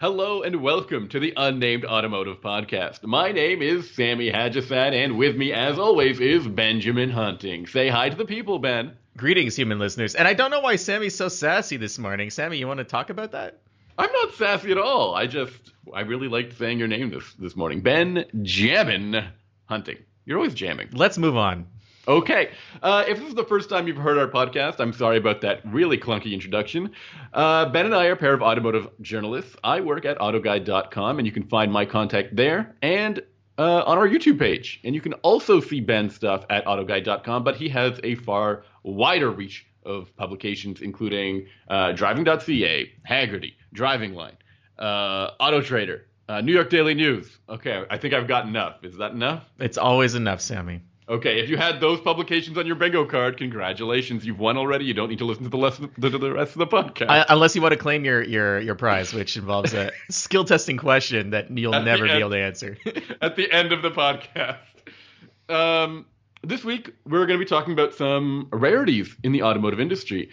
Hello and welcome to the Unnamed Automotive Podcast. My name is Sammy Haj-Assaad, and with me, as always, is Benjamin Hunting. Say hi to the people, Ben. Greetings, human listeners. And I don't know why Sammy's so sassy this morning. Sammy, you want to talk about that? I'm not sassy at all. I just, I really liked saying your name this, this morning. Ben Jammin Hunting. You're always jamming. Let's move on. Okay. Uh, if this is the first time you've heard our podcast, I'm sorry about that really clunky introduction. Uh, ben and I are a pair of automotive journalists. I work at autoguide.com, and you can find my contact there and uh, on our YouTube page. And you can also see Ben's stuff at autoguide.com, but he has a far wider reach of publications, including uh, driving.ca, Hagerty, Driving Line, uh, Auto Trader, uh, New York Daily News. Okay, I think I've got enough. Is that enough? It's always enough, Sammy. Okay, if you had those publications on your bingo card, congratulations, you've won already. You don't need to listen to the, less, to the rest of the podcast. I, unless you want to claim your, your, your prize, which involves a skill testing question that you'll At never be end- able to answer. at the end of the podcast. Um, this week, we're going to be talking about some rarities in the automotive industry.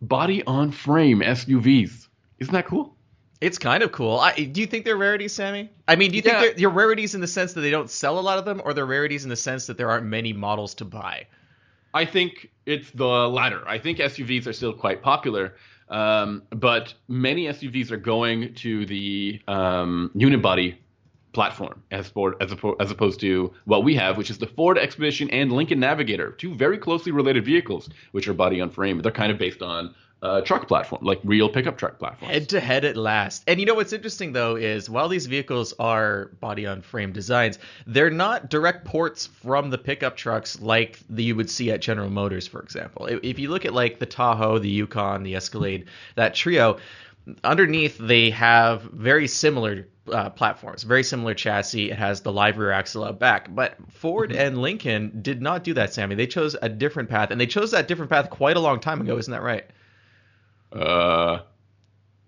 Body on frame SUVs. Isn't that cool? It's kind of cool. I, do you think they're rarities, Sammy? I mean, do you think they're, they're rarities in the sense that they don't sell a lot of them, or they're rarities in the sense that there aren't many models to buy? I think it's the latter. I think SUVs are still quite popular, um, but many SUVs are going to the um, unibody platform as, for, as, as opposed to what we have, which is the Ford Expedition and Lincoln Navigator, two very closely related vehicles, which are body on frame. They're kind of based on uh, truck platform, like real pickup truck platforms. Head to head at last. And you know what's interesting though is while these vehicles are body on frame designs, they're not direct ports from the pickup trucks like the, you would see at General Motors, for example. If, you look at like the Tahoe, the Yukon, the Escalade, that trio, underneath they have very similar uh, platforms, very similar chassis. It has the live rear axle out back. But Ford and Lincoln did not do that, Sammy. They chose a different path, and they chose that different path quite a long time ago. Isn't that right? Uh,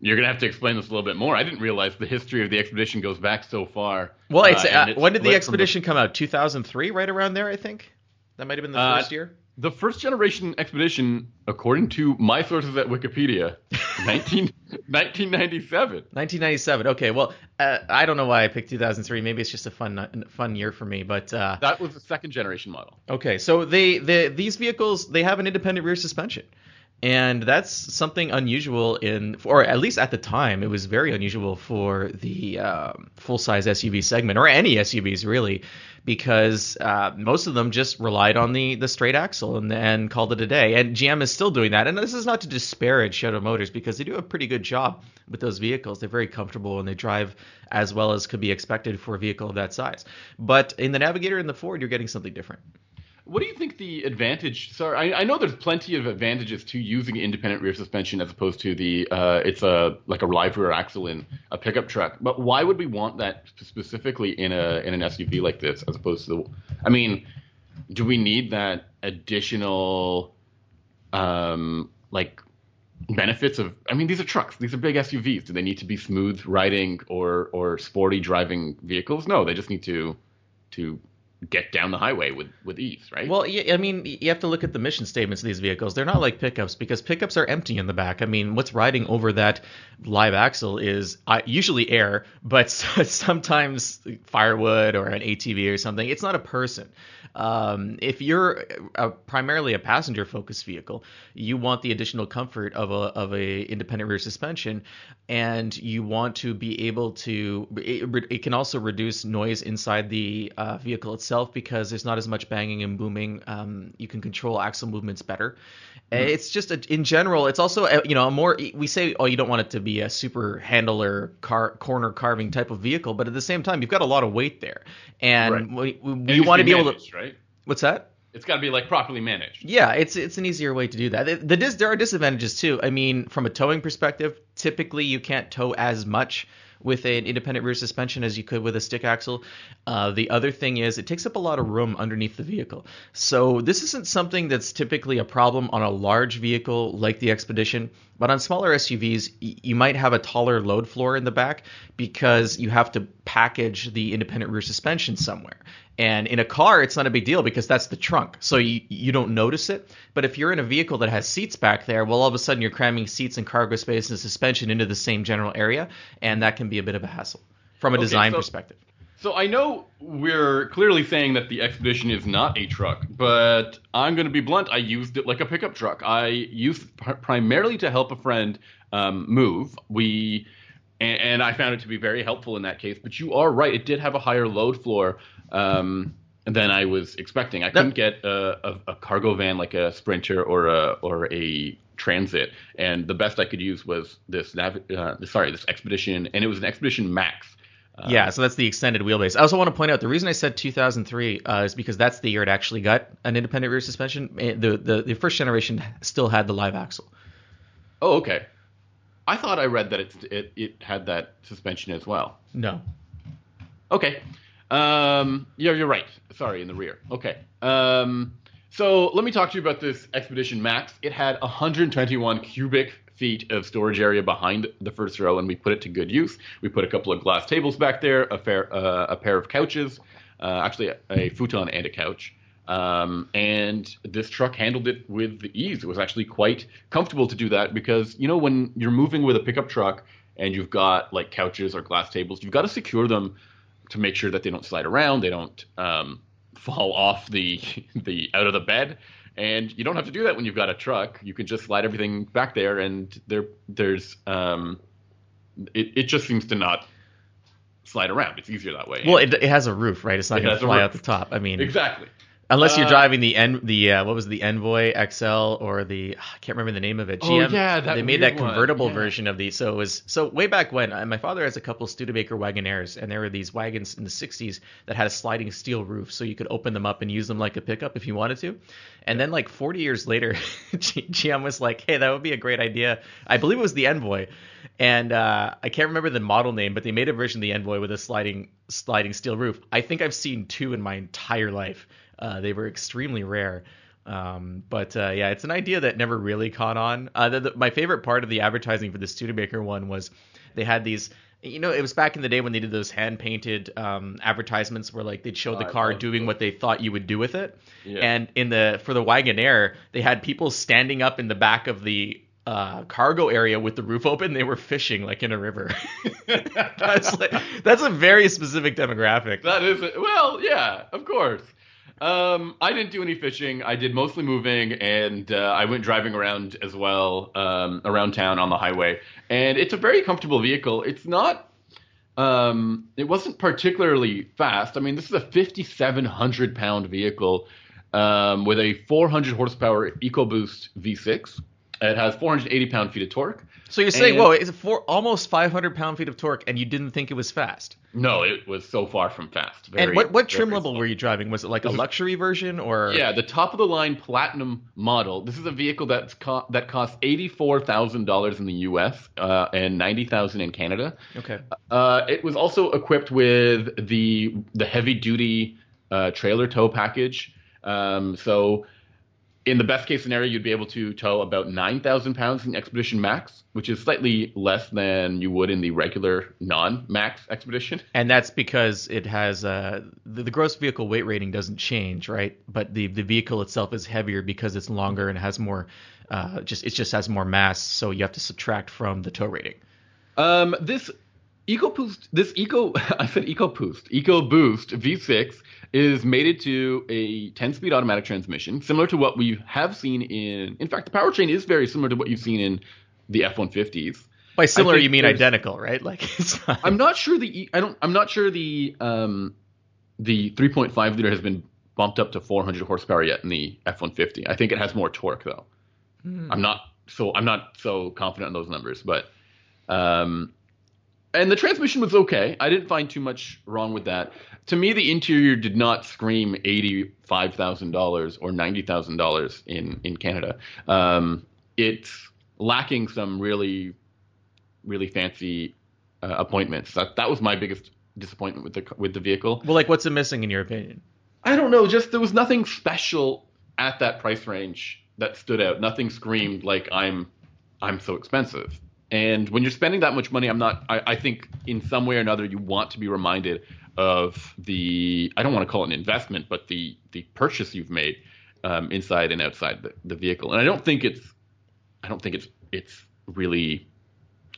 you're gonna have to explain this a little bit more. I didn't realize the history of the expedition goes back so far. Well, it's, Uh, uh, it's when did the expedition come out? 2003, right around there, I think. That might have been the Uh, first year. The first generation expedition, according to my sources at Wikipedia, 19, 1997. 1997. Okay, well, uh, I don't know why I picked 2003. Maybe it's just a fun fun year for me. But uh, That was the second generation model. okay, so they, they these vehicles they have an independent rear suspension. And that's something unusual in, or at least at the time, it was very unusual for the um, full-size SUV segment, or any SUVs really, because uh, most of them just relied on the the straight axle and, and called it a day. And GM is still doing that. And this is not to disparage Shadow Motors because they do a pretty good job with those vehicles. They're very comfortable and they drive as well as could be expected for a vehicle of that size. But in the Navigator and the Ford, you're getting something different. What do you think the advantage? Sorry, I, I know there's plenty of advantages to using independent rear suspension as opposed to the uh, it's a like a live rear axle in a pickup truck. But why would we want that specifically in a in an SUV like this as opposed to? The? I mean, do we need that additional, um, like benefits of? I mean, these are trucks. These are big SUVs. Do they need to be smooth riding or or sporty driving vehicles? No, they just need to to get down the highway with with ease, right? Well, I mean, you have to look at the mission statements of these vehicles. They're not like pickups because pickups are empty in the back. I mean, what's riding over that live axle is uh, usually air, but sometimes firewood or an ATV or something. It's not a person. Um, if you're a, primarily a passenger-focused vehicle, you want the additional comfort of a of a independent rear suspension, and you want to be able to. It, it can also reduce noise inside the uh, vehicle itself because there's not as much banging and booming. Um, you can control axle movements better. Hmm. Eh, it's just a, in general. It's also a, you know a more we say oh you don't want it to be a super handler car corner carving type of vehicle, but at the same time you've got a lot of weight there, and Right. we, we, we want to be be able to. right? What's that? It's got to be like properly managed. Yeah, it's it's an easier way to do that. The, the dis, there are disadvantages too. I mean, from a towing perspective, typically you can't tow as much with an independent rear suspension as you could with a stick axle. Uh, the other thing is it takes up a lot of room underneath the vehicle. So this isn't something that's typically a problem on a large vehicle like the Expedition, but on smaller SUVs, y- you might have a taller load floor in the back because you have to package the independent rear suspension somewhere. And in a car, it's not a big deal because that's the trunk, so you you don't notice it. But if you're in a vehicle that has seats back there, well, all of a sudden you're cramming seats and cargo space and suspension into the same general area, and that can be a bit of a hassle from a Okay, design so- perspective. So I know we're clearly saying that the Expedition is not a truck, but I'm going to be blunt. I used it like a pickup truck. I used primarily to help a friend um, move. We and I found it to be very helpful in that case. But you are right; it did have a higher load floor um, than I was expecting. I couldn't get a, a, a cargo van like a Sprinter or a or a Transit, and the best I could use was this Navi- uh, sorry this Expedition, and it was an Expedition Max. yeah, so that's the extended wheelbase. I also want to point out the reason I said 2003 uh, is because that's the year it actually got an independent rear suspension. Eh, The, the the first generation still had the live axle. Oh, okay. I thought I read that it it, it had that suspension as well. No. Okay. Um, yeah, you're right. Sorry, in the rear. Okay. Um, so let me talk to you about this Expedition Max. It had 121 cubic feet of storage area behind the first row, and we put it to good use. We put a couple of glass tables back there, a, fair, uh, a pair of couches, uh, actually a, a futon and a couch. Um, and this truck handled it with ease. It was actually quite comfortable to do that because, you know, when you're moving with a pickup truck and you've got like couches or glass tables, you've got to secure them to make sure that they don't slide around, they don't um, fall off the the out of the bed, and you don't have to do that when you've got a truck. You can just slide everything back there, and there there's um, it it just seems to not slide around. It's easier that way. Well, it, it has a roof, right? It's not It going to fly out the top. I mean, exactly. Unless you're Uh, driving the en- the uh, what was it, the Envoy XL or the I can't remember the name of it. Oh, yeah, they made that convertible yeah. version of the. So it was so way back when. Uh, my father has a couple Studebaker Wagonaires, and there were these wagons in the '60s that had a sliding steel roof, so you could open them up and use them like a pickup if you wanted to. And then like 40 years later, G- GM was like, "Hey, that would be a great idea." I believe it was the Envoy, and uh, I can't remember the model name, but they made a version of the Envoy with a sliding sliding steel roof. I think I've seen two in my entire life. Uh, they were extremely rare. Um, but uh, yeah, it's an idea that never really caught on. Uh, the, the, my favorite part of the advertising for the Studebaker one was they had these. You know, it was back in the day when they did those hand painted um, advertisements where like they'd show the car doing what they thought you would do with it. Yeah. And in the for the Wagonaire, they had people standing up in the back of the uh, cargo area with the roof open. They were fishing like in a river. that's like that's a very specific demographic. That is it. Well, yeah, of course. Um, I didn't do any fishing. I did mostly moving, and uh, I went driving around as well um, around town on the highway. And it's a very comfortable vehicle. It's not. Um, it wasn't particularly fast. I mean, this is a 5,700 pound vehicle um, with a 400 horsepower EcoBoost V6. It has 480 pound feet of torque. So you're saying, And- whoa, it's for almost 500 pound feet of torque, and you didn't think it was fast? No, it was so far from fast. Very, and what what trim level slow. were you driving? Was it like a luxury version or? Yeah, the top of the line platinum model. This is a vehicle that's co- that costs eighty four thousand dollars in the U.S. Uh, and ninety thousand in Canada. Okay. Uh, it was also equipped with the the heavy duty uh, trailer tow package. Um, so, in the best case scenario, you'd be able to tow about nine thousand pounds in Expedition Max, which is slightly less than you would in the regular non Max Expedition. And that's because it has uh, the, the gross vehicle weight rating doesn't change, right? But the the vehicle itself is heavier because it's longer and has more. Uh, just it just has more mass, so you have to subtract from the tow rating. Um, this EcoBoost, this Eco, I said EcoBoost, EcoBoost V6 is mated to a 10-speed automatic transmission, similar to what we have seen in. In fact, the powertrain is very similar to what you've seen in the F-150s. By similar, you mean identical, right? Like it's not. I'm not sure the I don't I'm not sure the um the 3.5 liter has been bumped up to 400 horsepower yet in the F150. I think it has more torque though. I'm not so I'm not so confident in those numbers, but um and the transmission was okay. I didn't find too much wrong with that. To me, the interior did not scream eighty-five thousand dollars or ninety thousand dollars in in Canada. Um, it's lacking some really, really fancy uh, appointments. That that was my biggest disappointment with the with the vehicle. well, like what's it missing in your opinion? I don't know. Just there was nothing special at that price range that stood out. Nothing screamed like I'm I'm so expensive. And when you're spending that much money, I'm not. I, I think in some way or another you want to be reminded of the. I don't want to call it an investment, but the the purchase you've made um, inside and outside the, the vehicle. And I don't think it's. I don't think it's it's really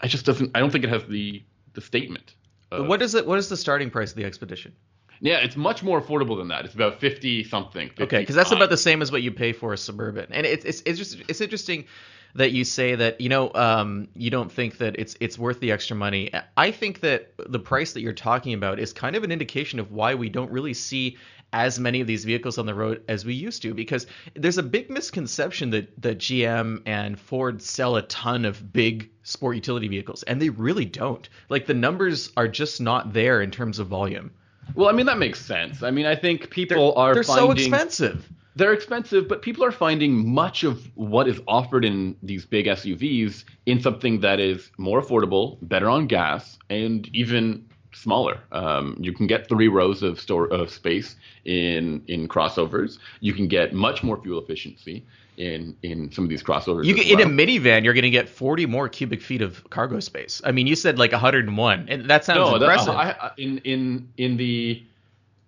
I just doesn't. I don't think it has the the statement. of- What is it? What is the starting price of the Expedition? Yeah, it's much more affordable than that. It's about fifty something. Okay, because that's about the same as what you pay for a suburban, and it's it's it's just it's interesting that you say that you know um, you don't think that it's it's worth the extra money. I think that the price that you're talking about is kind of an indication of why we don't really see as many of these vehicles on the road as we used to because there's a big misconception that that GM and Ford sell a ton of big sport utility vehicles and they really don't. Like the numbers are just not there in terms of volume. Well, I mean that makes sense. I mean, I think people are They're finding so expensive. They're expensive, but people are finding much of what is offered in these big SUVs in something that is more affordable, better on gas, and even smaller. Um, you can get three rows of store of space in in crossovers. You can get much more fuel efficiency in in some of these crossovers. You get, in a minivan, you're going to get 40 more cubic feet of cargo space. I mean, you said like 101, and that sounds no, that, impressive. I, I, in in in the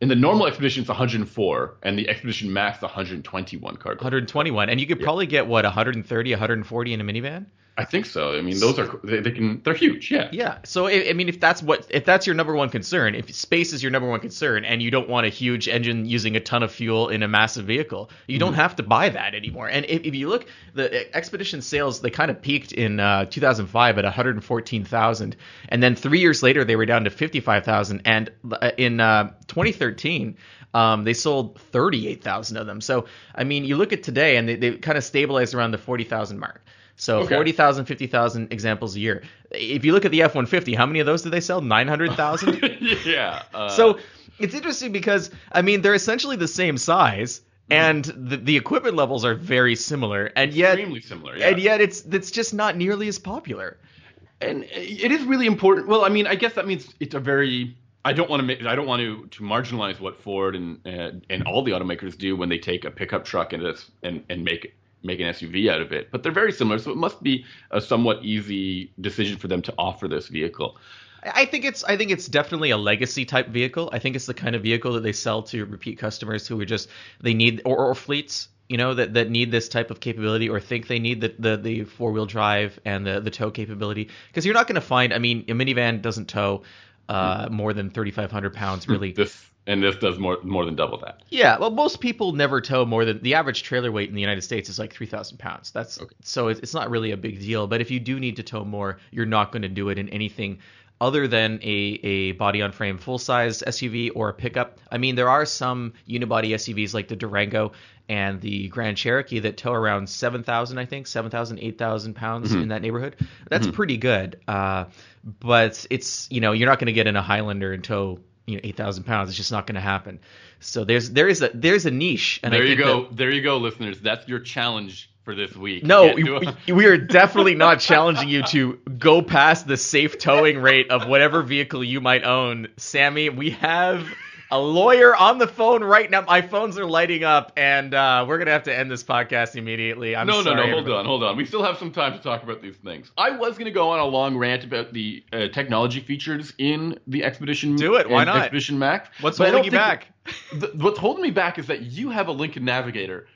in the normal expedition it's 104, and the expedition max 121 cargo. 121, and you could probably get what 130, 140 in a minivan. I think so. I mean, those are they, they can they're huge. Yeah. Yeah. So I, I mean, if that's what if that's your number one concern, if space is your number one concern, and you don't want a huge engine using a ton of fuel in a massive vehicle, you don't have to buy that anymore. And if, if you look, the Expedition sales they kind of peaked in uh, 2005 at 114,000, and then three years later they were down to 55,000, and uh, in uh, 2013. Um, they sold 38,000 of them. So, I mean, you look at today and they, they kind of stabilized around the 40,000 mark. So Okay. 40,000, 50,000 examples a year. If you look at the F 150, how many of those did they sell? 900,000? yeah. Uh, so it's interesting because, I mean, they're essentially the same size and the, the equipment levels are very similar. And yet, extremely similar. Yeah. and yet it's, it's just not nearly as popular. and it is really important. Well, I mean, I guess that means it's a very. I don't want to make. I don't want to to marginalize what Ford and and, and all the automakers do when they take a pickup truck and and and make make an SUV out of it. But they're very similar, so it must be a somewhat easy decision for them to offer this vehicle. I think it's I think it's definitely a legacy type vehicle. I think it's the kind of vehicle that they sell to repeat customers who are just they need or, or fleets, you know, that, that need this type of capability or think they need the the, the four wheel drive and the the tow capability. Because you're not going to find. I mean, a minivan doesn't tow uh, more than 3,500 pounds, really. This and this does more more than double that. Yeah, well, most people never tow more than the average trailer weight in the United States is like three thousand pounds. That's so it's, not really a big deal. But if you do need to tow more, you're not going to do it in anything other than a, a body on frame full size SUV or a pickup. I mean, there are some unibody SUVs like the Durango and the Grand Cherokee that tow around 7,000, I think, 7,000, 8,000 pounds in that neighborhood. That's pretty good. Uh, but it's, you know, you're not going to get in a Highlander and tow, you know, 8,000 pounds. It's just not going to happen. So there's, there is a, there's a niche. And I there you go. that- there you go, listeners. That's your challenge for this week. no, we, we are definitely not challenging you to go past the safe towing rate of whatever vehicle you might own. Sammy, we have a lawyer on the phone right now. My phones are lighting up, and uh, we're gonna have to end this podcast immediately. I'm no, sorry, no, no. Hold everybody. on, hold on. We still have some time to talk about these things. I was going to go on a long rant about the uh, technology features in the Expedition. Do it, why not? Expedition Max. What's But holding you back? the- what's holding me back is that you have a Lincoln Navigator,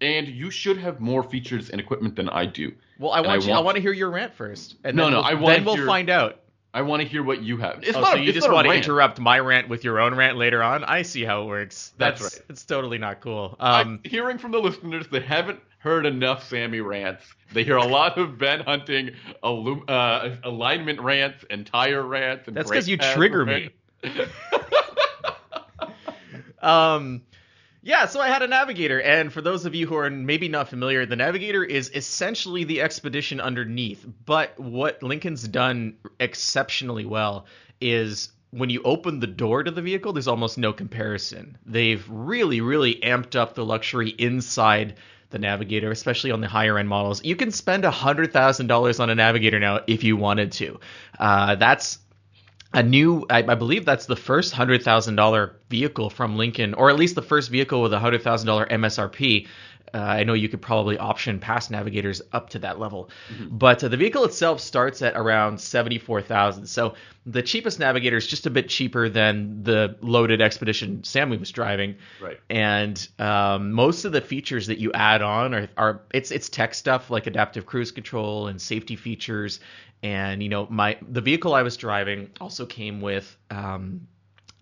and you should have more features and equipment than I do. Well, I want I you. I want- want to hear your rant first. And No, then no, we'll- I wanna Then we'll hear- find out. I want to hear what you have. It's Oh, not so a- you it's just want to interrupt my rant with your own rant later on? I see how it works. That's That's, right. It's totally not cool. I'm Um, hearing from the listeners, they haven't heard enough Sammy rants. They hear a lot of Ben Hunting alum, uh, alignment rants and tire rants. And That's brake 'cause you trigger rants. Um, yeah, so I had a Navigator, and for those of you who are maybe not familiar, the Navigator is essentially the Expedition underneath. But what Lincoln's done exceptionally well is when you open the door to the vehicle, there's almost no comparison. They've really, really amped up the luxury inside the Navigator, especially on the higher end models. You can spend $100,000 on a Navigator now if you wanted to. Uh, that's a new I, I believe that's the first hundred thousand dollar vehicle from Lincoln, or at least the first vehicle with a hundred thousand dollar MSRP. Uh, I know you could probably option past navigators up to that level, but uh, the vehicle itself starts at around seventy four thousand. So the cheapest navigator is just a bit cheaper than the loaded Expedition Sammy was driving. Right. And um, most of the features that you add on are, are it's it's tech stuff like adaptive cruise control and safety features. And you know, my the vehicle I was driving also came with um,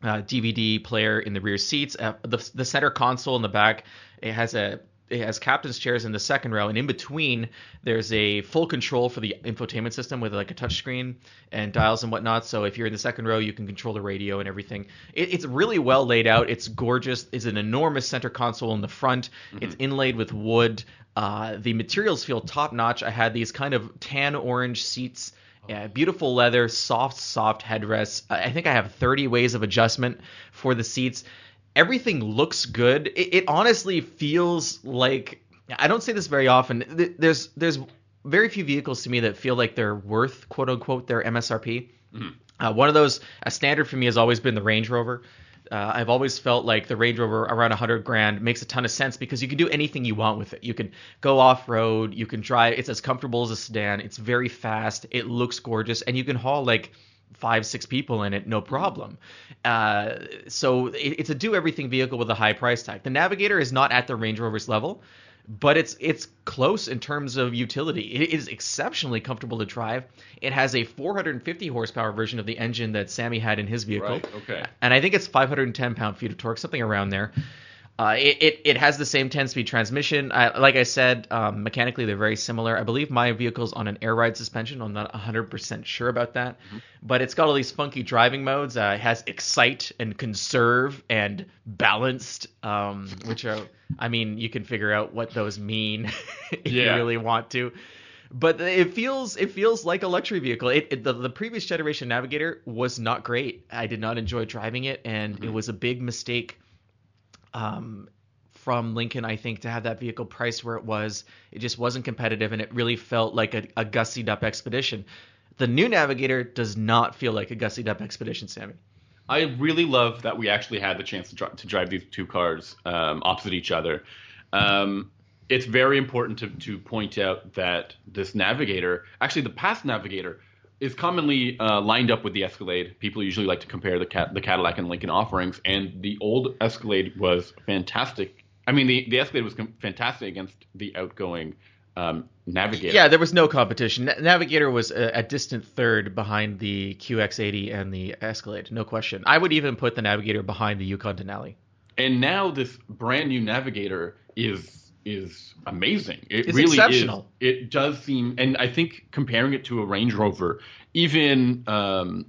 uh, DVD player in the rear seats. Uh, the the center console in the back it has a it has captain's chairs in the second row, and in between there's a full control for the infotainment system with like a touchscreen and dials and whatnot. So if you're in the second row, you can control the radio and everything. It, it's really well laid out. It's gorgeous. It's an enormous center console in the front. It's inlaid with wood. Uh, the materials feel top notch. I had these kind of tan orange seats. Yeah, beautiful leather, soft, soft headrests. I think I have 30 ways of adjustment for the seats. Everything looks good. It, it honestly feels like I don't say this very often. There's there's very few vehicles to me that feel like they're worth quote unquote their MSRP. Uh, one of those, a standard for me has always been the Range Rover. Uh, I've always felt like the Range Rover around 100 grand makes a ton of sense because you can do anything you want with it. You can go off road, you can drive. It's as comfortable as a sedan. It's very fast. It looks gorgeous, and you can haul like five, six people in it, no problem. Uh, so it, it's a do everything vehicle with a high price tag. The Navigator is not at the Range Rover's level, but it's it's close in terms of utility. It is exceptionally comfortable to drive. It has a 450 horsepower version of the engine that Sammy had in his vehicle. Right, okay. And I think it's 510 pound feet of torque, something around there. Uh, it, it, it has the same 10 speed transmission. I, like I said, um, mechanically they're very similar. I believe my vehicle's on an air ride suspension. I'm not 100% sure about that. But it's got all these funky driving modes. Uh, it has excite and conserve and balanced, um, which are, I mean, you can figure out what those mean if Yeah. you really want to. But it feels it feels like a luxury vehicle. It, it the, the previous generation Navigator was not great. I did not enjoy driving it, and it was a big mistake um, from Lincoln, I think, to have that vehicle priced where it was. It just wasn't competitive, and it really felt like a, a gussied up expedition. The new Navigator does not feel like a gussied up expedition, Sammy. I really love that we actually had the chance to, to drive these two cars um, opposite each other. Um, it's very important to, to point out that this Navigator, actually the past Navigator, is commonly uh, lined up with the Escalade. People usually like to compare the, Cat- the Cadillac and Lincoln offerings, and the old Escalade was fantastic. I mean, the, the Escalade was com- fantastic against the outgoing um, Navigator. Yeah, there was no competition. Na- Navigator was a, a distant third behind the QX80 and the Escalade, no question. I would even put the Navigator behind the Yukon Denali. and now this brand new navigator is is amazing it It's really exceptional. is it does seem and i think comparing it to a range rover even um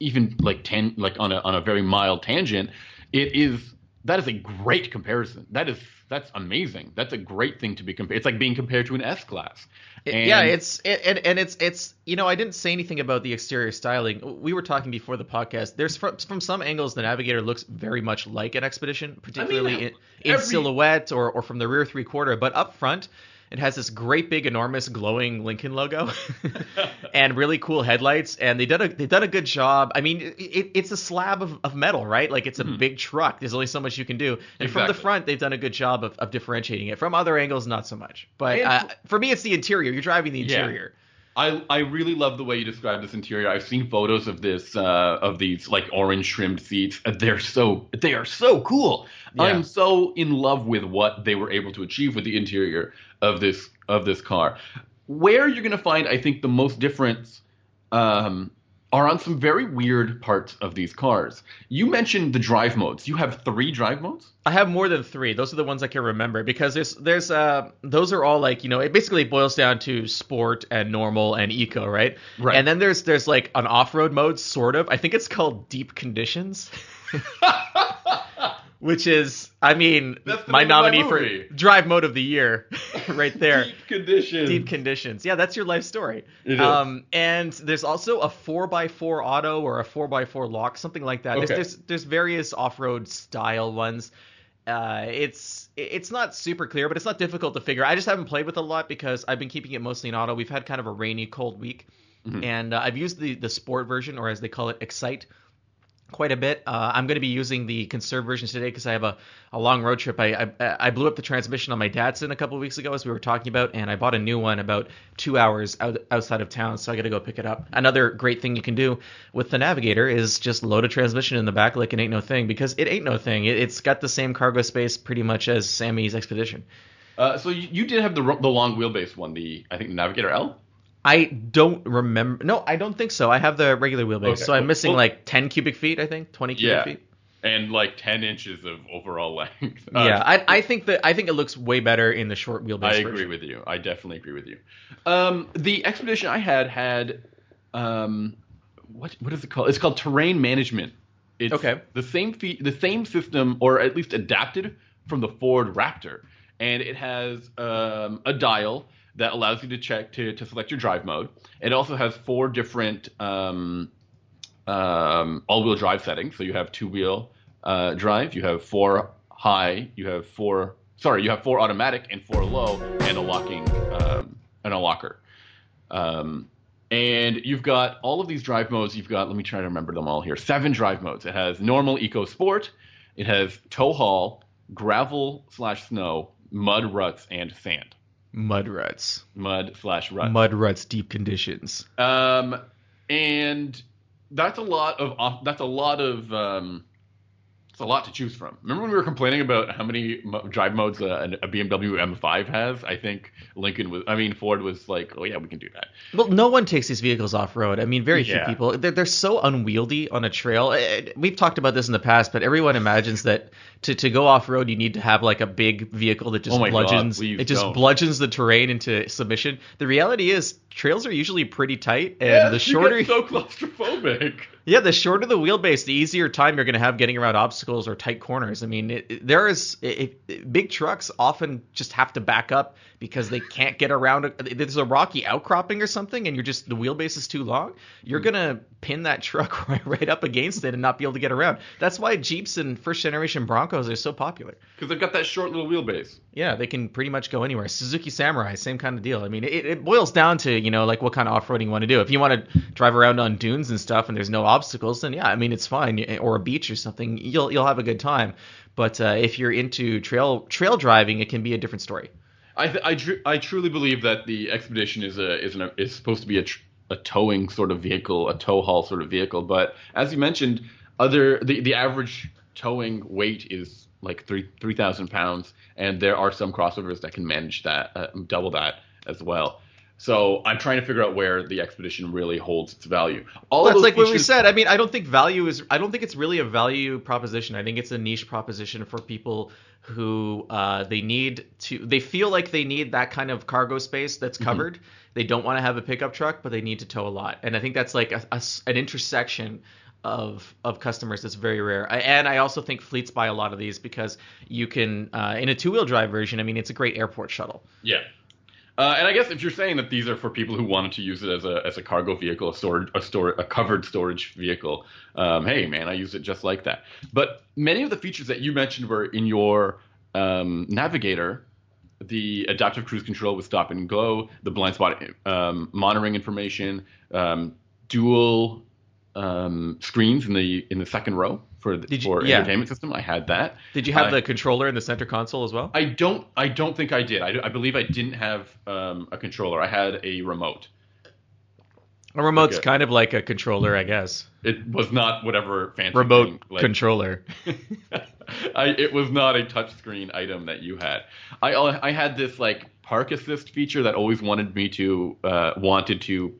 even like ten like on a on a very mild tangent it is that is a great comparison that is that's amazing that's a great thing to be compared it's like being compared to an s class yeah, it's it, and, and it's it's you know I didn't say anything about the exterior styling. We were talking before the podcast. There's from, from some angles the Navigator looks very much like an Expedition, particularly in, in every- silhouette or or from the rear three quarter. But up front, it has this great big enormous glowing Lincoln logo and really cool headlights. And they done a they done a good job. I mean, it, it's a slab of, of metal, right? Like it's a big truck. There's only so much you can do. And from the front, they've done a good job of, of differentiating it. From other angles, not so much. But uh, for me, it's the interior. You're driving the Yeah. I, I really love the way you describe this interior. I've seen photos of this uh, of these like orange trimmed seats. They're so they are so cool. Yeah. I'm so in love with what they were able to achieve with the interior of this of this car. Where you're gonna find, I think, the most difference um, are on some very weird parts of these cars. You mentioned the drive modes. You have three drive modes. I have more than three. Those are the ones I can remember because there's there's uh those are all like you know it basically boils down to sport and normal and eco right Right. and then there's there's like an off road mode sort of I think it's called deep conditions which is I mean my nominee for drive mode of the year right there Deep conditions. deep conditions. Yeah, that's your life story. Um, and there's also a four x four auto or a four x four lock, something like that. There's, Okay. there's there's various off-road style ones. Uh, it's it's not super clear, but it's not difficult to figure. I just haven't played with it a lot because I've been keeping it mostly in auto. We've had kind of a rainy, cold week, Mm-hmm. and uh, I've used the the sport version, or as they call it, Excite. Quite a bit. Uh, I'm going to be using the conserved versions today because I have a, a long road trip. I, I, I blew up the transmission on my Datsun a couple weeks ago, as we were talking about, and I bought a new one about two hours out, outside of town, so I got to go pick it up. Another great thing you can do with the Navigator is just load a transmission in the back like it ain't no thing because it ain't no thing. It, has got the same cargo space pretty much as Sammy's Expedition. Uh, so you, you, did have the the long wheelbase one, the I think the Navigator L. I don't remember. No, I don't think so. I have the regular wheelbase, okay. so I'm missing well, like 10 cubic feet. I think 20 cubic yeah. feet. And like 10 inches of overall length. Uh, yeah, I, I, think that I think it looks way better in the short wheelbase. I agree version. with you. I definitely agree with you. Um, the expedition I had had, um, what what is it called? It's called terrain management. It's okay. The same fee- the same system, or at least adapted from the Ford Raptor, and it has um, a dial that allows you to check to, to select your drive mode. It also has four different um, um, all-wheel drive settings. So you have two-wheel uh, drive, you have four high, you have four sorry, you have four automatic and four low, and a locking um, and a locker. Um, and you've got all of these drive modes. You've got let me try to remember them all here. Seven drive modes. It has normal, eco, sport. It has tow haul, gravel slash snow, mud ruts, and sand. Mud ruts. Mud slash ruts. Mud ruts, deep conditions. Um, and that's a lot of that's a lot of um, it's a lot to choose from. Remember when we were complaining about how many drive modes a, a, BMW M5 has? I think Lincoln was, I mean Ford was like, oh yeah, we can do that. Well, no one takes these vehicles off road. I mean, very few people. They're, they're so unwieldy on a trail. We've talked about this in the past, but everyone imagines that to, to go off road, you need to have like a big vehicle that just oh bludgeons God, it just don't. bludgeons the terrain into submission. The reality is trails are usually pretty tight, and yeah, the shorter you get so claustrophobic. Yeah, the shorter the wheelbase, the easier time you're going to have getting around obstacles or tight corners. I mean, it, it, there is it, big trucks often just have to back up because they can't get around. A, there's a rocky outcropping or something, and you're just the wheelbase is too long. You're mm. gonna pin that truck right, right up against it and not be able to get around. That's why Jeeps and first generation Broncos are so popular because they've got that short little wheelbase. Yeah, they can pretty much go anywhere. Suzuki Samurai, same kind of deal. I mean, it, it boils down to you know like what kind of off roading you want to do. If you want to drive around on dunes and stuff and there's no obstacles, then yeah, I mean it's fine. Or a beach or something, you'll you'll have a good time. But uh, if you're into trail trail driving, it can be a different story. I th- I, tr- I truly believe that the expedition is a is an, is supposed to be a tr- a towing sort of vehicle, a tow haul sort of vehicle. But as you mentioned, other the, the average towing weight is like three three thousand pounds, and there are some crossovers that can manage that uh, double that as well. So I'm trying to figure out where the expedition really holds its value. All well, like features... what we said. I mean, I don't think value is. I don't think it's really a value proposition. I think it's a niche proposition for people who uh, they need to. They feel like they need that kind of cargo space that's mm-hmm. covered. Mm-hmm. They don't want to have a pickup truck, but they need to tow a lot. And I think that's like a, a, an intersection of of customers that's very rare. I, and I also think fleets buy a lot of these because you can uh, in a two wheel drive version. I mean, it's a great airport shuttle. Yeah. Uh, and I guess if you're saying that these are for people who wanted to use it as a as a cargo vehicle, a storage, a store, a covered storage vehicle, um, hey man, I use it just like that. But many of the features that you mentioned were in your um, Navigator, the adaptive cruise control with stop and go, the blind spot um, monitoring information, um, dual um, screens in the in the second row for the, you, for yeah. entertainment system. I had that. Did you have uh, the controller in the center console as well? I don't. I don't think I did. I, I believe I didn't have um, a controller. I had a remote. A remote's kind of like a controller, I guess. It was not whatever fancy remote thing, like, controller. I, it was not a touchscreen item that you had. I I had this like park assist feature that always wanted me to uh, wanted to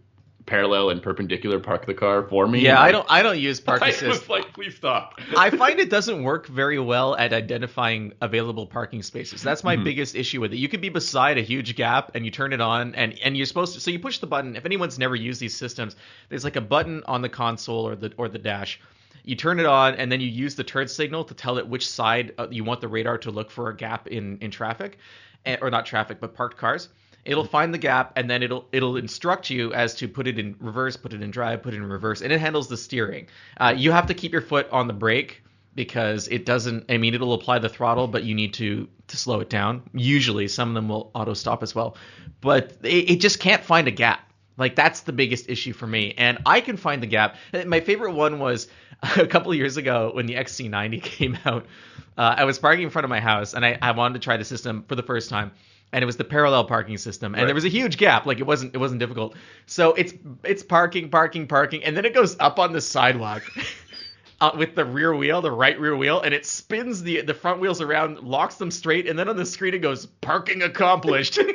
parallel and perpendicular park the car for me. Yeah, I don't I don't use park assist. Like, please stop. I find it doesn't work very well at identifying available parking spaces. That's my mm-hmm. biggest issue with it. You could be beside a huge gap and you turn it on and and you're supposed to so you push the button. If anyone's never used these systems, there's like a button on the console or the or the dash. You turn it on and then you use the turn signal to tell it which side uh, you want the radar to look for a gap in in traffic, eh, or not traffic but parked cars It'll find the gap and then it'll it'll instruct you as to put it in reverse, put it in drive, put it in reverse, and it handles the steering. Uh, you have to keep your foot on the brake because it doesn't. I mean, it'll apply the throttle, but you need to to slow it down. Usually, some of them will auto stop as well, but it, it just can't find a gap. Like that's the biggest issue for me, and I can find the gap. My favorite one was a couple years ago when the XC90 came out. Uh, I was parking in front of my house, and I, I wanted to try the system for the first time and it was the parallel parking system and Right. there was a huge gap like it wasn't it wasn't difficult. So it's it's parking parking parking and then it goes up on the sidewalk uh, with the rear wheel the right rear wheel and it spins the the front wheels around locks them straight and then on the screen it goes parking accomplished.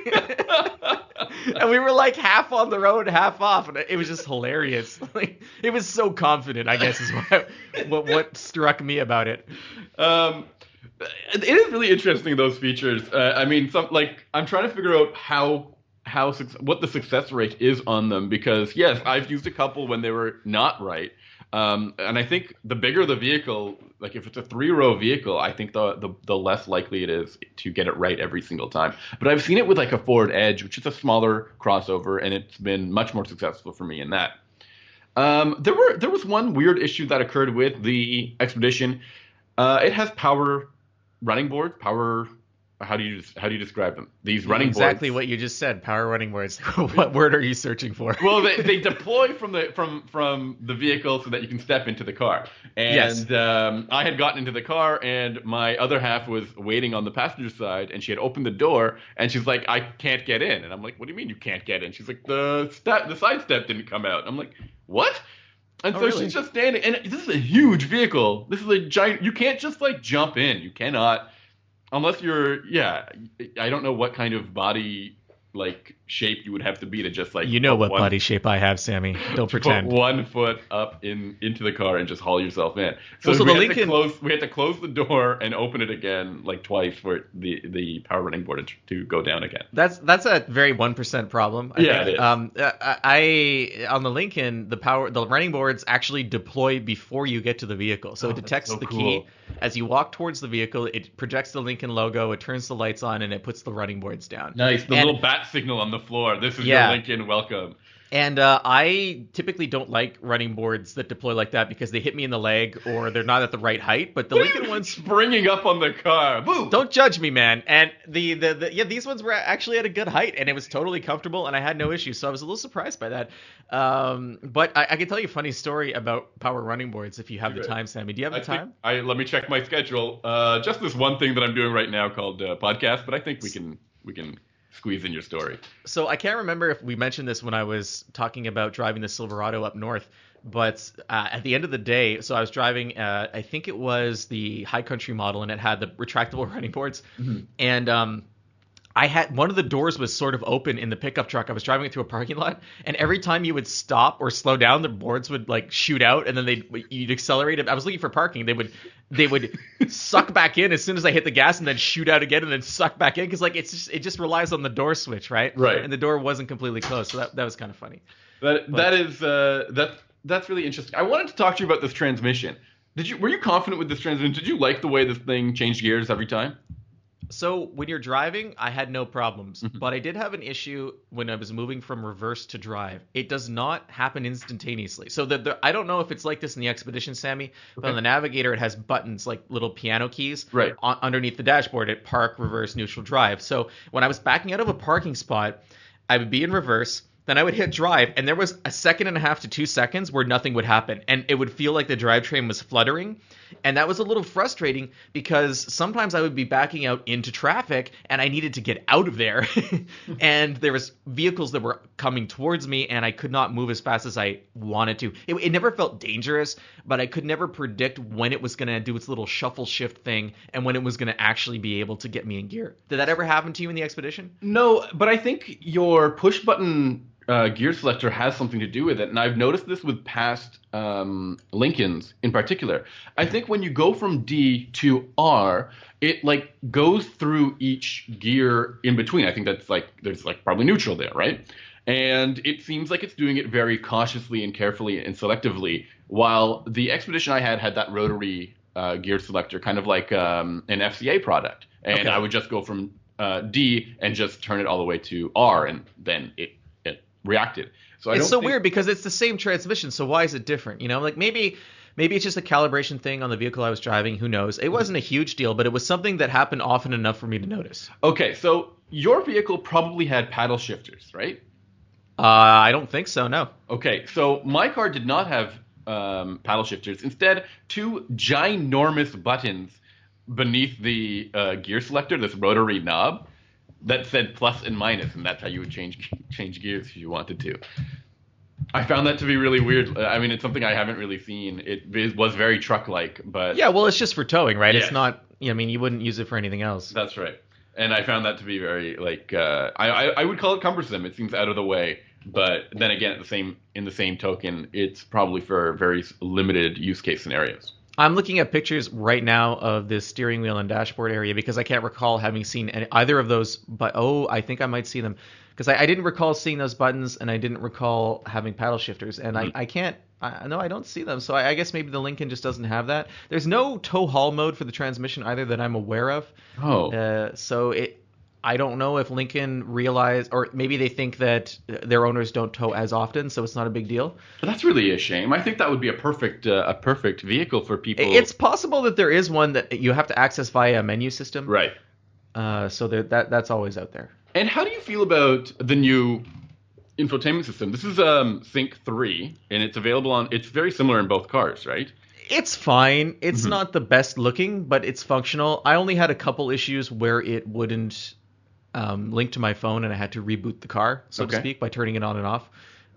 And we were like half on the road half off and it was just hilarious. Like it was so confident i guess is what what, what struck me about it. Um, it is really interesting those features. Uh, I mean, some like I'm trying to figure out how how what the success rate is on them because yes, I've used a couple when they were not right. Um, and I think the bigger the vehicle, like if it's a three row vehicle, I think the, the the less likely it is to get it right every single time. But I've seen it with like a Ford Edge, which is a smaller crossover, and it's been much more successful for me in that. Um, there were there was one weird issue that occurred with the Expedition. Uh, it has power running boards. Power. How do you how do you describe them? These running boards exactly boards. what you just said power running boards. what word are you searching for well, they, they deploy from the from from the vehicle so that you can step into the car. And Yes. um, I had gotten into the car, and my other half was waiting on the passenger side, and she had opened the door, and she's like, "I can't get in," and I'm like, "What do you mean you can't get in?" She's like, "The step, the side step didn't come out." I'm like, "What?" And Oh, so really? she's just standing, and this is a huge vehicle. This is a giant. You can't just like jump in. You cannot, unless you're. Yeah, I don't know what kind of body like shape you would have to be to just like You know what one- body shape I have, Sammy. Don't pretend. put one foot up in into the car and just haul yourself in. So, Well, so we the had Lincoln- to close we had to close the door and open it again like twice for the the power running board to, to go down again. That's that's a very one percent problem. I Yeah, think. it is. Um, I I- on the Lincoln, the power the running boards actually deploy before you get to the vehicle, so Oh, it detects so the cool. key as you walk towards the vehicle. It projects the Lincoln logo, it turns the lights on, and it puts the running boards down. Nice, the And- little bat signal on the floor. This is Yeah. your Lincoln. Welcome. And uh, I typically don't like running boards that deploy like that because they hit me in the leg or they're not at the right height. But the What Lincoln ones springing up on the car. Boo! Don't judge me, man. And the, the, the yeah, these ones were actually at a good height, and it was totally comfortable, and I had no issues. So I was a little surprised by that. Um, but I, I can tell you a funny story about power running boards if you have the time, Sammy. Do you have I the time? I let me check my schedule. Uh, just this one thing that I'm doing right now called uh, podcast, but I think we can we can squeeze in your story. So I can't remember if we mentioned this when I was talking about driving the Silverado up north. But uh, at the end of the day, so I was driving. Uh, I think it was the High Country model, and it had the retractable running boards. And um, I had one of the doors was sort of open in the pickup truck. I was driving it through a parking lot, and every time you would stop or slow down, the boards would like shoot out, and then they you'd accelerate. I was looking for parking. They would they would suck back in as soon as I hit the gas, and then shoot out again, and then suck back in because like it's just it just relies on the door switch, right? Right. And the door wasn't completely closed, so that that was kind of funny. That that is uh, that that's really interesting. I wanted to talk to you about this transmission. Did you were you confident with this transmission? Did you like the way this thing changed gears every time? So when you're driving, I had no problems, Mm-hmm. but I did have an issue when I was moving from reverse to drive. It does not happen instantaneously. So the, the I don't know if it's like this in the Expedition, Sammy, but on the Navigator it has buttons like little piano keys Right. on, underneath the dashboard at park, reverse, neutral, drive. So when I was backing out of a parking spot, I would be in reverse. Then I would hit drive, and there was a second and a half to two seconds where nothing would happen, and it would feel like the drivetrain was fluttering, and that was a little frustrating because sometimes I would be backing out into traffic, and I needed to get out of there, and there was vehicles that were coming towards me, and I could not move as fast as I wanted to. It, it never felt dangerous, but I could never predict when it was going to do its little shuffle shift thing, and when it was going to actually be able to get me in gear. Did that ever happen to you in the expedition? No, but I think your push button uh, gear selector has something to do with it, and I've noticed this with past um, Lincolns in particular. I think when you go from D to R, it like goes through each gear in between. I think that's like there's like probably neutral there, right? And it seems like it's doing it very cautiously and carefully and selectively. While the expedition I had had that rotary uh, gear selector, kind of like um, an FCA product, and Okay. I would just go from uh, D and just turn it all the way to R, and then it it reacted. So I it's so think- weird because it's the same transmission. So why is it different? You know, like maybe maybe it's just a calibration thing on the vehicle I was driving. Who knows? It wasn't a huge deal, but it was something that happened often enough for me to notice. Okay, so your vehicle probably had paddle shifters, right? Uh, I don't think so. No. Okay, so my car did not have um, paddle shifters. Instead, two ginormous buttons beneath the uh, gear selector, this rotary knob that said plus and minus, and that's how you would change change gears if you wanted to. I found that to be really weird. I mean, it's something I haven't really seen. It, it was very truck-like, but Yeah. Well, it's just for towing, right? Yes. It's not. I mean, you wouldn't use it for anything else. That's right. And I found that to be very like uh, I, I I would call it cumbersome. It seems out of the way, but then again, at the same in the same token, it's probably for very limited use case scenarios. I'm looking at pictures right now of this steering wheel and dashboard area because I can't recall having seen any, either of those. But oh, I think I might see them because I, I didn't recall seeing those buttons and I didn't recall having paddle shifters, and I, I can't. I, no, I don't see them. So I, I guess maybe the Lincoln just doesn't have that. There's no tow haul mode for the transmission either that I'm aware of. Oh, Uh, so it. I don't know if Lincoln realized, or maybe they think that their owners don't tow as often, so it's not a big deal. But that's really a shame. I think that would be a perfect uh, a perfect vehicle for people. It's possible that there is one that you have to access via a menu system. right. Uh, so there, that that's always out there. And how do you feel about the new infotainment system? This is um, Sync three, and it's available on. It's very similar in both cars, right? It's fine. It's Mm-hmm. not the best looking, but it's functional. I only had a couple issues where it wouldn't um, link to my phone, and I had to reboot the car, so Okay. to speak, by turning it on and off.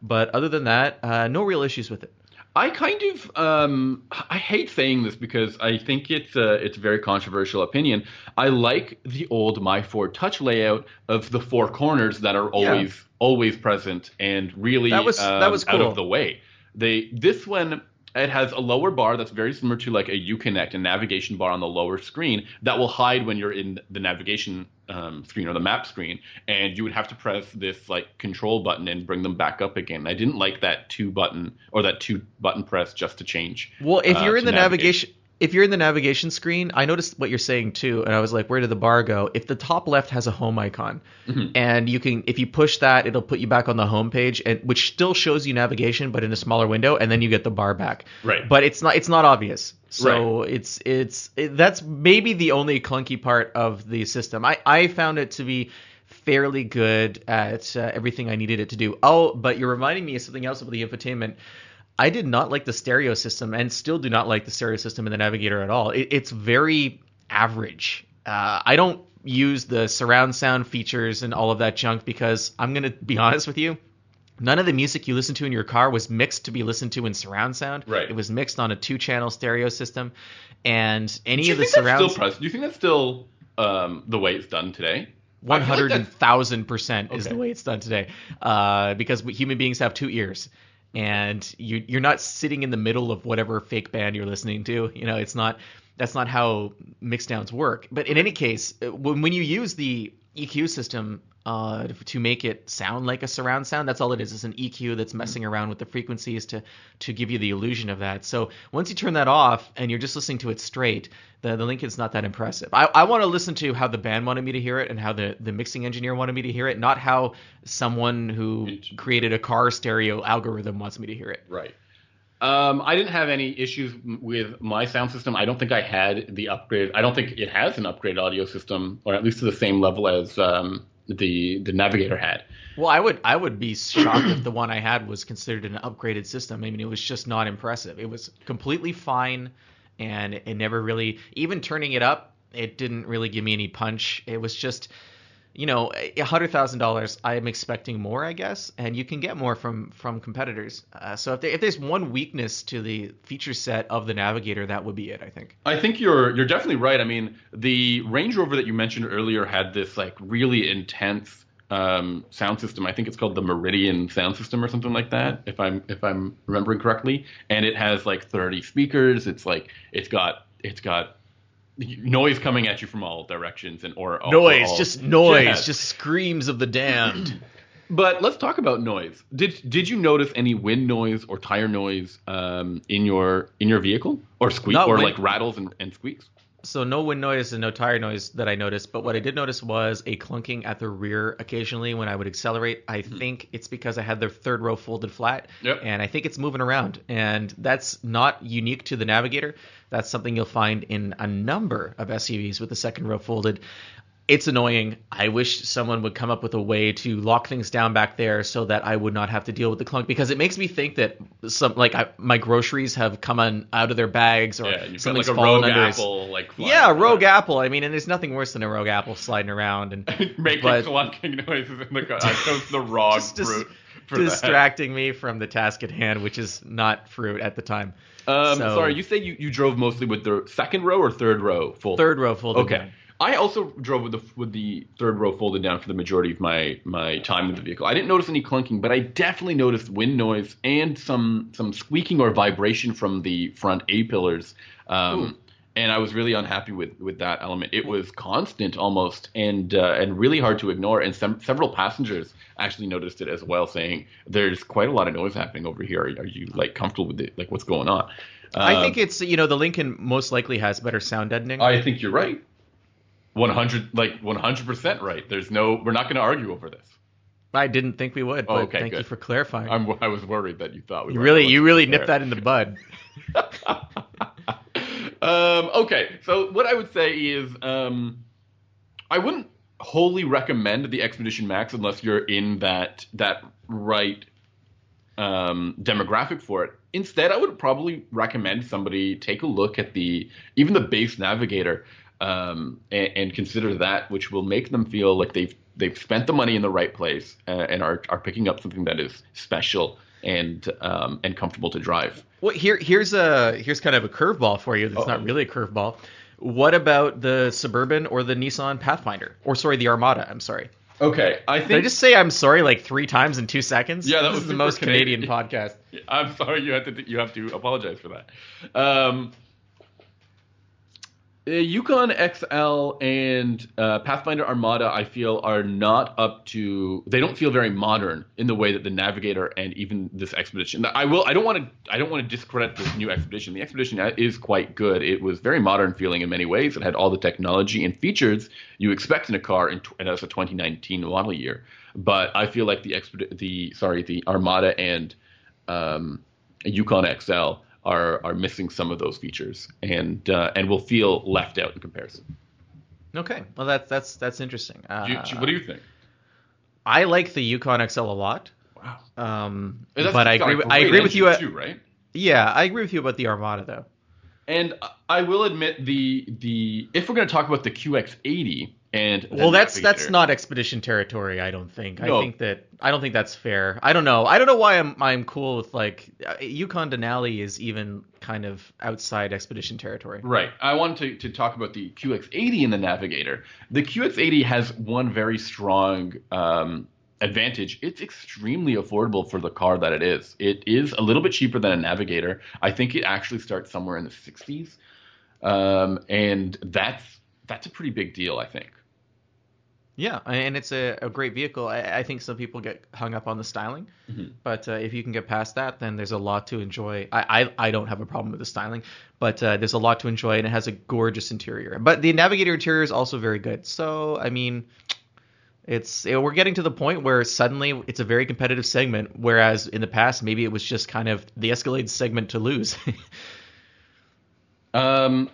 But other than that, uh, no real issues with it. I kind of um, I hate saying this because I think it's a it's a very controversial opinion. I like the old MyFord Touch layout of the four corners that are always always present and really That was- that um, was out of the way. They this one it has a lower bar that's very similar to like a Uconnect, a navigation bar on the lower screen that will hide when you're in the navigation um, screen or the map screen, and you would have to press this like control button and bring them back up again. I didn't like that two button or that two button press just to change. Well, if uh, you're in the navigate. navigation, if you're in the navigation screen, I noticed what you're saying too, and I was like, where did the bar go? If the top left has a home icon, Mm-hmm. and you can, if you push that, it'll put you back on the home page, and which still shows you navigation, but in a smaller window, and then you get the bar back. Right. But it's not, it's not obvious. So it's it's it, that's maybe the only clunky part of the system. I I found it to be fairly good at uh, everything I needed it to do. Oh, but you're reminding me of something else about the infotainment. I did not like the stereo system, and still do not like the stereo system in the Navigator at all. It, it's very average. Uh, I don't use the surround sound features and all of that junk because I'm gonna be honest with you. None of the music you listen to in your car was mixed to be listened to in surround sound. Right. It was mixed on a two-channel stereo system, and any of the think that's surround still? Do you think that's still um, the way it's done today? one hundred thousand percent is Okay. the way it's done today. Uh, because we, human beings have two ears, and you you're not sitting in the middle of whatever fake band you're listening to. You know, it's not that's not how mixdowns work. But in any case, uh, when when you use the EQ system uh, to make it sound like a surround sound, that's all it is. It's an EQ that's messing around with the frequencies to to give you the illusion of that. So once you turn that off and you're just listening to it straight, the the link is not that impressive. I, I want to listen to how the band wanted me to hear it and how the, the mixing engineer wanted me to hear it, not how someone who created a car stereo algorithm wants me to hear it. Right. Um, I didn't have any issues with my sound system. I don't think I had the upgrade. I don't think it has an upgrade audio system, or at least to the same level as um, the the Navigator had. Well, I would I would be shocked if the one I had was considered an upgraded system. I mean, it was just not impressive. It was completely fine, and it never really even turning it up. It didn't really give me any punch. It was just, you know, a hundred thousand dollars. I am expecting more, I guess, and you can get more from from competitors. Uh, so if, there, if there's one weakness to the feature set of the Navigator, that would be it. I think. I think you're you're definitely right. I mean, the Range Rover that you mentioned earlier had this like really intense um, sound system. I think it's called the Meridian sound system or something like that, if I'm if I'm remembering correctly. And it has like 30 speakers. It's like it's got it's got noise coming at you from all directions and or Noise, all- just noise, just screams of the damned. But let's talk about noise. Did did you notice any wind noise or tire noise um, in your in your vehicle or squeak Not or wind- like rattles and, and squeaks? So no wind noise and no tire noise that I noticed, but what I did notice was a clunking at the rear occasionally when I would accelerate. I think it's because I had the third row folded flat, Yep. and I think it's moving around. And that's not unique to the Navigator. That's something you'll find in a number of SUVs with the second row folded. it's annoying. I wish someone would come up with a way to lock things down back there so that I would not have to deal with the clunk because it makes me think that some like I, my groceries have come on out of their bags or Yeah, something's like a fallen rogue under apple, like Yeah, around. rogue apple. I mean, and there's nothing worse than a rogue apple sliding around and making but- clunking noises in the car. The wrong Just dis- fruit that. distracting me from the task at hand, which is not fruit at the time. Um, So- Sorry, you say you, you drove mostly with the second row or third row full? Third row folded Okay. down. I also drove with the with the third row folded down for the majority of my my time in the vehicle. I didn't notice any clunking, but I definitely noticed wind noise and some some squeaking or vibration from the front A pillars. Um, and I was really unhappy with with that element. It was constant almost, and uh, and really hard to ignore. And some, several passengers actually noticed it as well, saying, "There's quite a lot of noise happening over here. Are, are you like comfortable with it? Like what's going on?" I Um, think it's you know the Lincoln most likely has better sound deadening. I think you're right. 100 like 100% right. There's no we're not going to argue over this. I didn't think we would, but Oh, okay, thank you for clarifying. I'm I was worried that you thought we you really, you really nipped that in the bud. um, okay, so what I would say is um, I wouldn't wholly recommend the Expedition Max unless you're in that that right um, demographic for it. Instead, I would probably recommend somebody take a look at the even the base Navigator um, and, and consider that, which will make them feel like they've they've spent the money in the right place uh, and are are picking up something that is special and um, and comfortable to drive. Well, here, here's a here's kind of a curveball for you. That's Uh-oh. not really a curveball. What about the Suburban or the Nissan Pathfinder? Or sorry, the Armada. I'm sorry. Okay, I think Did I just say I'm sorry like three times in two seconds? Yeah, that this was is the most Canadian, Canadian. podcast. I'm sorry you have to you have to apologize for that. Um, uh, Yukon XL and uh, Pathfinder Armada, I feel, are not up to. They don't feel very modern in the way that the Navigator and even this Expedition. I will. I don't want to. I don't want to discredit this new Expedition. The Expedition is quite good. It was very modern feeling in many ways. It had all the technology and features you expect in a car, in, that's a 2019 model year. But I feel like the Exped- the sorry, the Armada and um, Yukon XL are are missing some of those features and uh, and will feel left out in comparison. Okay, well that's that's that's interesting. Uh, Do you- what do you think? I like the Yukon XL a lot, Wow, um, but I agree. with- I agree with you. At, too, right? yeah, I agree with you about the Armada though. And I will admit the the if we're going to talk about the QX80 and Well, that's that's not expedition territory. I don't think. No. I think that I don't think that's fair. I don't know. I don't know why I'm I'm cool with like uh, Yukon Denali is even kind of outside expedition territory. Right. I wanted to, to talk about the QX80 and the Navigator. The QX80 has one very strong um, advantage. It's extremely affordable for the car that it is. It is a little bit cheaper than a Navigator. I think it actually starts somewhere in the 60s, um, and that's that's a pretty big deal. I think. Yeah, and it's a, a great vehicle. I, I think some people get hung up on the styling, Mhm. but uh, if you can get past that, then there's a lot to enjoy. I I, I don't have a problem with the styling, but uh, there's a lot to enjoy, and it has a gorgeous interior. But the Navigator interior is also very good. So I mean, it's it, we're getting to the point where suddenly it's a very competitive segment, whereas in the past maybe it was just kind of the Escalade segment to lose. Um,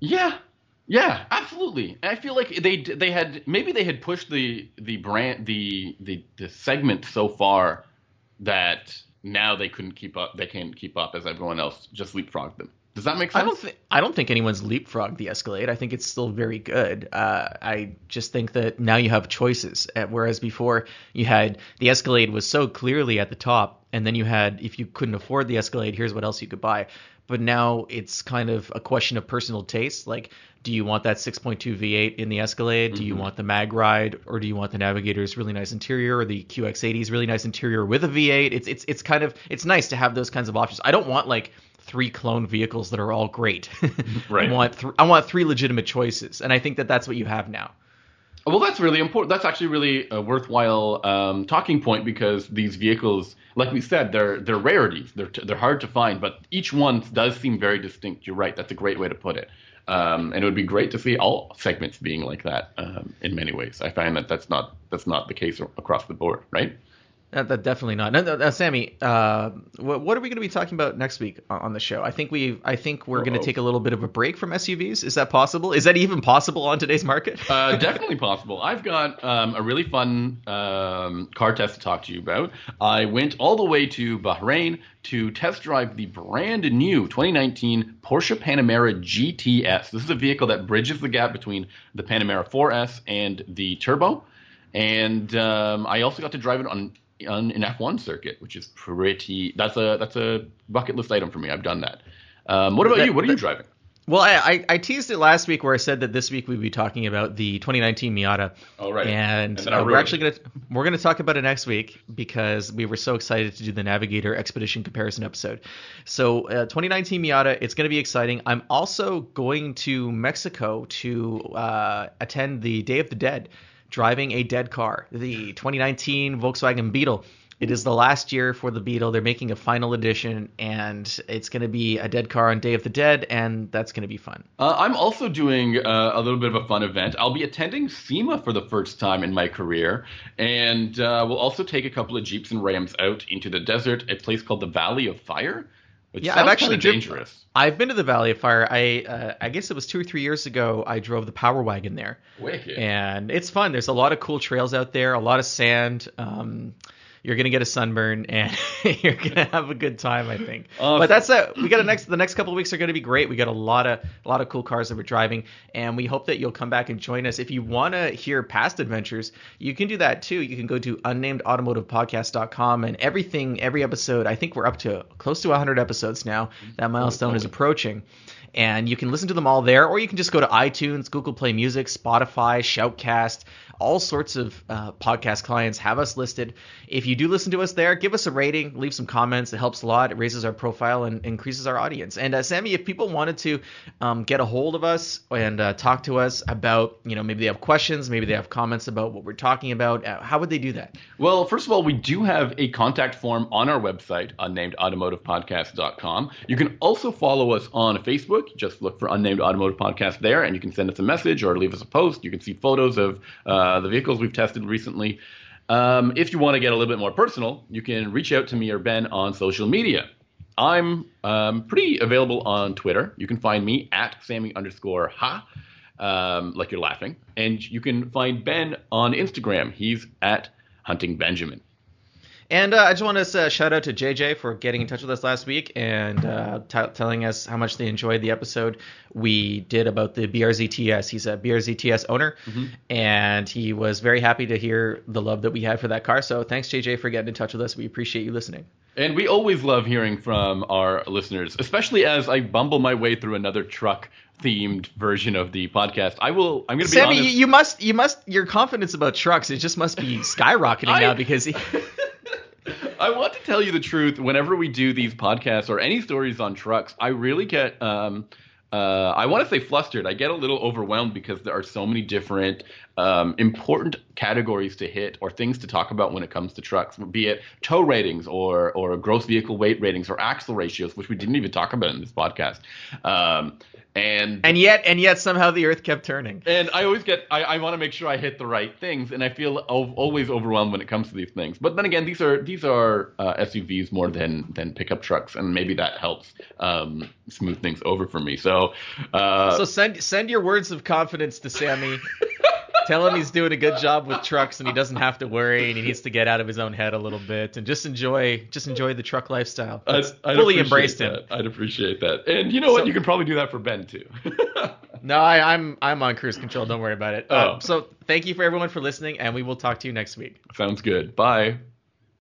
yeah, yeah, absolutely. I feel like they they had maybe they had pushed the the brand the the the segment so far that now they couldn't keep up. They can't keep up as everyone else just leapfrogged them. Does that make sense? I don't think I don't think anyone's leapfrogged the Escalade. I think it's still very good. Uh, I just think that now you have choices, uh, whereas before you had the Escalade was so clearly at the top, and then you had if you couldn't afford the Escalade, here's what else you could buy. But now it's kind of a question of personal taste. Like, do you want that 6.2 V8 in the Escalade? Do you mm-hmm. want the Mag Ride, or do you want the Navigator's really nice interior, or the QX80's really nice interior with a V8? It's it's it's kind of it's nice to have those kinds of options. I don't want like three clone vehicles that are all great. Right. I want th- I want three legitimate choices, and I think that that's what you have now. Well, that's really important. That's actually really a worthwhile um, talking point because these vehicles, like we said, they're they're rarities. They're they're hard to find, but each one does seem very distinct. You're right. That's a great way to put it. Um, and it would be great to see all segments being like that um, in many ways. I find that that's not that's not the case across the board, right? Uh, that definitely not. No, no, no, Sammy, uh, what, what, are we going to be talking about next week on the show? I think we, I think we're going to take a little bit of a break from SUVs. Is that possible? Is that even possible on today's market? uh, definitely possible. I've got um, a really fun um, car test to talk to you about. I went all the way to Bahrain to test drive the brand new 2019 Porsche Panamera GTS. This is a vehicle that bridges the gap between the Panamera 4S and the Turbo. And um, I also got to drive it on on an F1 circuit, which is pretty. That's a that's a bucket list item for me. I've done that. Um, what about that, you? What are you driving? Well, I, I, teased it last week where I said that this week we'd be talking about the 2019 Miata. Oh right. And, and uh, we're actually gonna we're gonna talk about it next week because we were so excited to do the Navigator Expedition comparison episode. So uh, 2019 Miata, it's gonna be exciting. I'm also going to Mexico to uh, attend the Day of the Dead driving a dead car, the 2019 Volkswagen Beetle. It is the last year for the Beetle. They're making a final edition, and it's going to be a dead car on Day of the Dead, and that's going to be fun. Uh, I'm also doing uh, a little bit of a fun event. I'll be attending SEMA for the first time in my career, and uh, we'll also take a couple of Jeeps and Rams out into the desert, a place called the Valley of Fire. Which yeah, I've actually dangerous. I've been to the Valley of Fire. I uh, I guess it was two or three years ago. I drove the Power Wagon there, Wicked. and it's fun. There's a lot of cool trails out there, a lot of sand. Um, you're gonna get a sunburn and you're gonna have a good time, I think. Uh, but that's it. We got a next. The next couple of weeks are gonna be great. We got a lot of a lot of cool cars that we're driving, and we hope that you'll come back and join us. If you want to hear past adventures, you can do that too. You can go to unnamedautomotivepodcast.com and everything. Every episode, I think we're up to close to 100 episodes now. That milestone is approaching and you can listen to them all there, or you can just go to iTunes, Google Play Music, Spotify, Shoutcast, all sorts of uh, podcast clients have us listed. If you do listen to us there, give us a rating, leave some comments. It helps a lot. It raises our profile and increases our audience. And uh, Sammy, if people wanted to um, get a hold of us and uh, talk to us about, you know, maybe they have questions, maybe they have comments about what we're talking about, uh, how would they do that? Well, first of all, we do have a contact form on our website, unnamedautomotivepodcast.com. You can also follow us on Facebook. Just look for Unnamed Automotive Podcast there, and you can send us a message or leave us a post. You can see photos of uh, uh, the vehicles we've tested recently. Um, if you want to get a little bit more personal, you can reach out to me or Ben on social media. I'm um, pretty available on Twitter. You can find me at Sammy underscore ha, um, like you're laughing. And you can find Ben on Instagram. He's at Hunting Benjamin. And uh, I just want to uh, shout out to JJ for getting in touch with us last week and uh, t- telling us how much they enjoyed the episode we did about the BRZ tS. He's a BRZ tS owner, mm-hmm. and he was very happy to hear the love that we had for that car. So thanks, JJ, for getting in touch with us. We appreciate you listening. And we always love hearing from our listeners, especially as I bumble my way through another truck themed version of the podcast. I will. I'm going to be Sammy, honest. you must. You must. Your confidence about trucks. It just must be skyrocketing I, now because. He, I want to tell you the truth. Whenever we do these podcasts or any stories on trucks, I really get. Um, uh, I want to say flustered. I get a little overwhelmed because there are so many different um, important categories to hit or things to talk about when it comes to trucks, be it tow ratings or or gross vehicle weight ratings or axle ratios, which we didn't even talk about in this podcast. Um, and and yet and yet somehow the earth kept turning. And i always get i, I want to make sure i hit the right things and i feel always overwhelmed when it comes to these things. But then again these are these are uh, suvs more than than pickup trucks and maybe that helps um, smooth things over for me. So uh, so send send your words of confidence to sammy Tell him he's doing a good job with trucks and he doesn't have to worry and he needs to get out of his own head a little bit and just enjoy just enjoy the truck lifestyle. I'd, I'd fully embraced him. I'd appreciate that. And you know what? You can probably do that for Ben too. no, I, am I'm, I'm on cruise control. Don't worry about it. Oh. Uh, so thank you for everyone for listening, and we will talk to you next week. Sounds good. Bye.